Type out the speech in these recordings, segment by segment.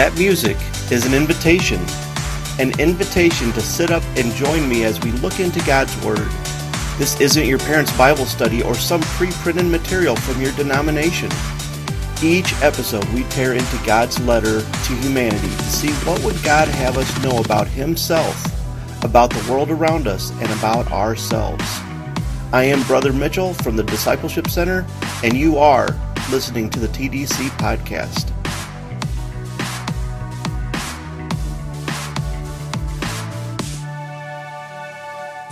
That music is an invitation, an invitation to sit up and join me as we look into God's Word. This isn't your parents' Bible study or some pre printed material from your denomination. Each episode, we tear into God's letter to humanity to see what would God have us know about Himself, about the world around us, and about ourselves. I am Brother Mitchell from the Discipleship Center, and you are listening to the TDC podcast.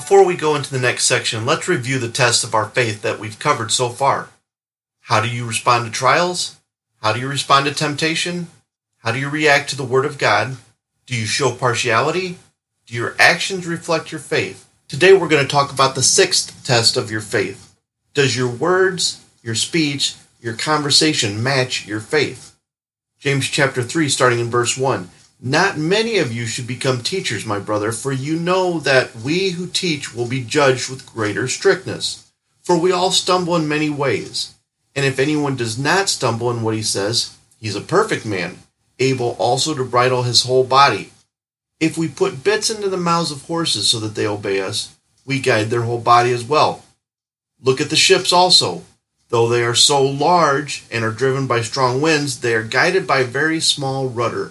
Before we go into the next section, let's review the tests of our faith that we've covered so far. How do you respond to trials? How do you respond to temptation? How do you react to the Word of God? Do you show partiality? Do your actions reflect your faith? Today we're going to talk about the sixth test of your faith. Does your words, your speech, your conversation match your faith? James chapter 3, starting in verse 1. Not many of you should become teachers, my brother, for you know that we who teach will be judged with greater strictness. For we all stumble in many ways. And if anyone does not stumble in what he says, he is a perfect man, able also to bridle his whole body. If we put bits into the mouths of horses so that they obey us, we guide their whole body as well. Look at the ships also. Though they are so large and are driven by strong winds, they are guided by a very small rudder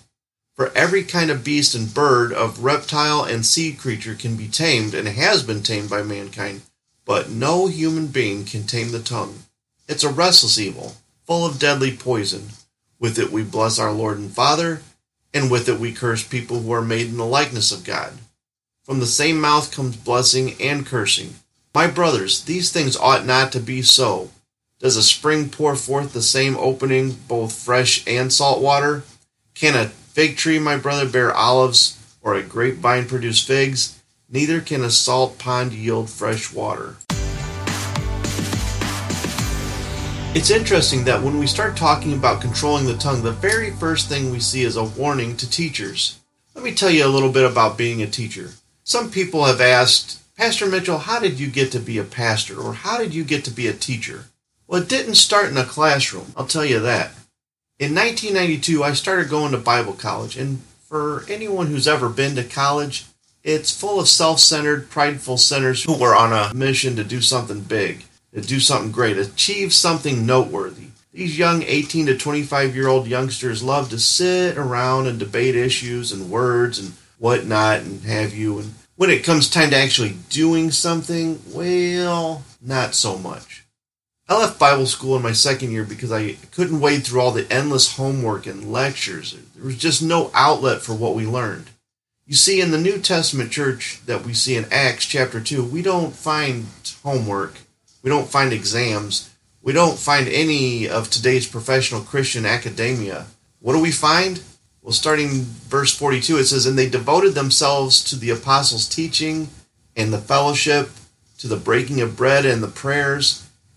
For every kind of beast and bird, of reptile and sea creature can be tamed and has been tamed by mankind, but no human being can tame the tongue. It's a restless evil, full of deadly poison. With it we bless our Lord and Father, and with it we curse people who are made in the likeness of God. From the same mouth comes blessing and cursing. My brothers, these things ought not to be so. Does a spring pour forth the same opening, both fresh and salt water? Can a Fig tree, my brother, bear olives, or a grapevine produce figs. Neither can a salt pond yield fresh water. It's interesting that when we start talking about controlling the tongue, the very first thing we see is a warning to teachers. Let me tell you a little bit about being a teacher. Some people have asked, Pastor Mitchell, how did you get to be a pastor? Or how did you get to be a teacher? Well, it didn't start in a classroom, I'll tell you that. In 1992, I started going to Bible college, and for anyone who's ever been to college, it's full of self centered, prideful sinners who are on a mission to do something big, to do something great, achieve something noteworthy. These young 18 to 25 year old youngsters love to sit around and debate issues and words and whatnot and have you. And when it comes time to actually doing something, well, not so much. I left Bible school in my second year because I couldn't wade through all the endless homework and lectures. There was just no outlet for what we learned. You see, in the New Testament church that we see in Acts chapter 2, we don't find homework, we don't find exams, we don't find any of today's professional Christian academia. What do we find? Well, starting verse 42, it says, And they devoted themselves to the apostles' teaching and the fellowship, to the breaking of bread and the prayers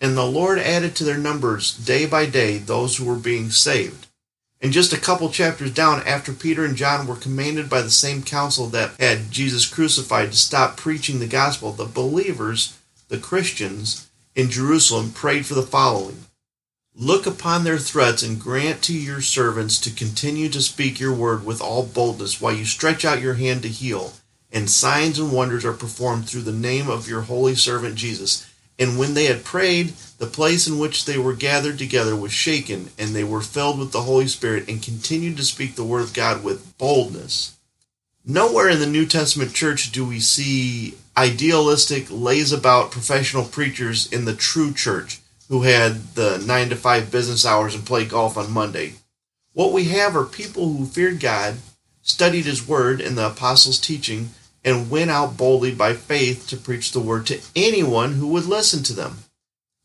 And the Lord added to their numbers day by day those who were being saved. And just a couple chapters down, after Peter and John were commanded by the same council that had Jesus crucified to stop preaching the gospel, the believers, the Christians in Jerusalem, prayed for the following Look upon their threats and grant to your servants to continue to speak your word with all boldness while you stretch out your hand to heal, and signs and wonders are performed through the name of your holy servant Jesus. And when they had prayed, the place in which they were gathered together was shaken, and they were filled with the Holy Spirit and continued to speak the word of God with boldness. Nowhere in the New Testament church do we see idealistic, lays about professional preachers in the true church. who had the 9 to 5 business hours and played golf on Monday. What we have are people who feared God, studied His Word and the Apostles' teaching, and went out boldly by faith to preach the Word to anyone who would listen to them.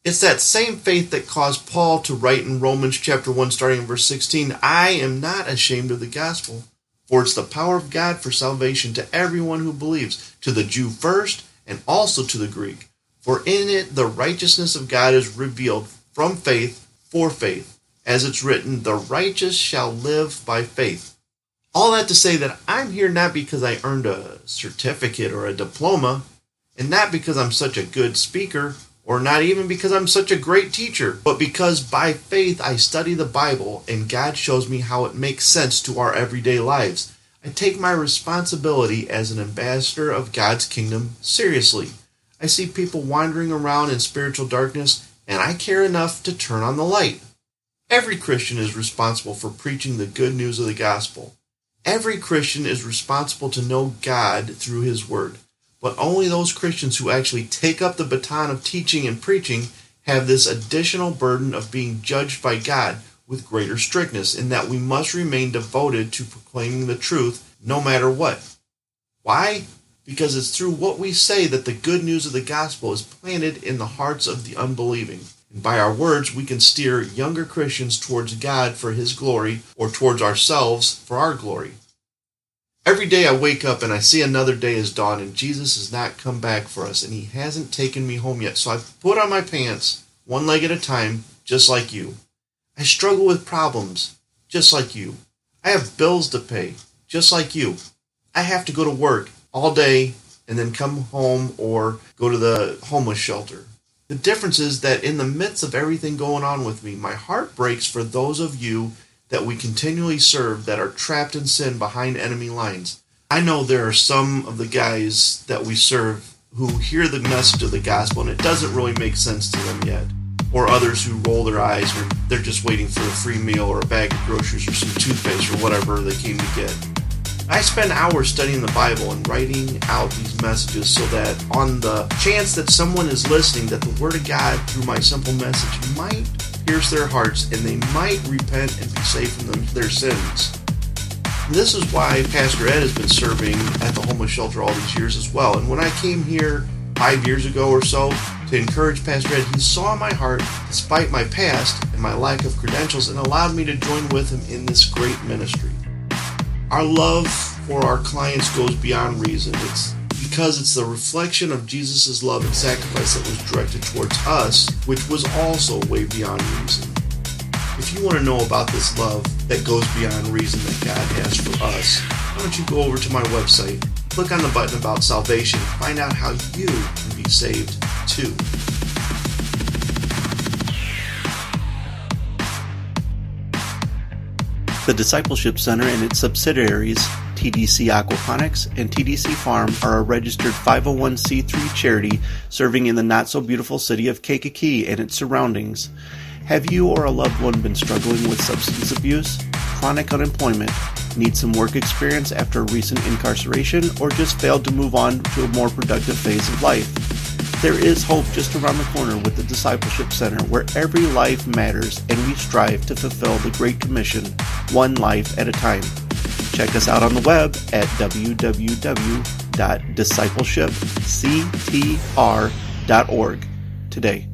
It's that same faith that caused Paul to write in Romans chapter 1 starting in verse 16, I am not ashamed of the gospel, for it's the power of God for salvation to everyone who believes, to the Jew first and also to the Greek. For in it the righteousness of God is revealed from faith for faith, as it's written, the righteous shall live by faith. All that to say that I'm here not because I earned a certificate or a diploma, and not because I'm such a good speaker or not even because I'm such a great teacher, but because by faith I study the Bible and God shows me how it makes sense to our everyday lives. I take my responsibility as an ambassador of God's kingdom seriously. I see people wandering around in spiritual darkness, and I care enough to turn on the light. Every Christian is responsible for preaching the good news of the gospel. Every Christian is responsible to know God through His Word. But only those Christians who actually take up the baton of teaching and preaching have this additional burden of being judged by God with greater strictness, in that we must remain devoted to proclaiming the truth no matter what. Why? Because it's through what we say that the good news of the gospel is planted in the hearts of the unbelieving. And by our words, we can steer younger Christians towards God for His glory or towards ourselves for our glory. Every day I wake up and I see another day is dawn and Jesus has not come back for us and he hasn't taken me home yet. So I put on my pants one leg at a time, just like you. I struggle with problems, just like you. I have bills to pay, just like you. I have to go to work all day and then come home or go to the homeless shelter. The difference is that in the midst of everything going on with me, my heart breaks for those of you that we continually serve that are trapped in sin behind enemy lines. I know there are some of the guys that we serve who hear the message of the gospel and it doesn't really make sense to them yet. Or others who roll their eyes or they're just waiting for a free meal or a bag of groceries or some toothpaste or whatever they came to get. I spend hours studying the Bible and writing out these messages so that on the chance that someone is listening that the Word of God through my simple message might pierce their hearts and they might repent and be saved from them, their sins. This is why Pastor Ed has been serving at the homeless shelter all these years as well. And when I came here five years ago or so to encourage Pastor Ed, he saw my heart despite my past and my lack of credentials and allowed me to join with him in this great ministry. Our love for our clients goes beyond reason. It's because it's the reflection of Jesus' love and sacrifice that was directed towards us, which was also way beyond reason. If you want to know about this love that goes beyond reason that God has for us, why don't you go over to my website, click on the button about salvation, find out how you can be saved too. The Discipleship Center and its subsidiaries TDC Aquaponics, and TDC Farm are a registered 501c3 charity serving in the not so beautiful city of Kankakee and its surroundings. Have you or a loved one been struggling with substance abuse, chronic unemployment, need some work experience after recent incarceration, or just failed to move on to a more productive phase of life? There is hope just around the corner with the Discipleship Center, where every life matters and we strive to fulfill the Great Commission, one life at a time. Check us out on the web at www.discipleshipctr.org today.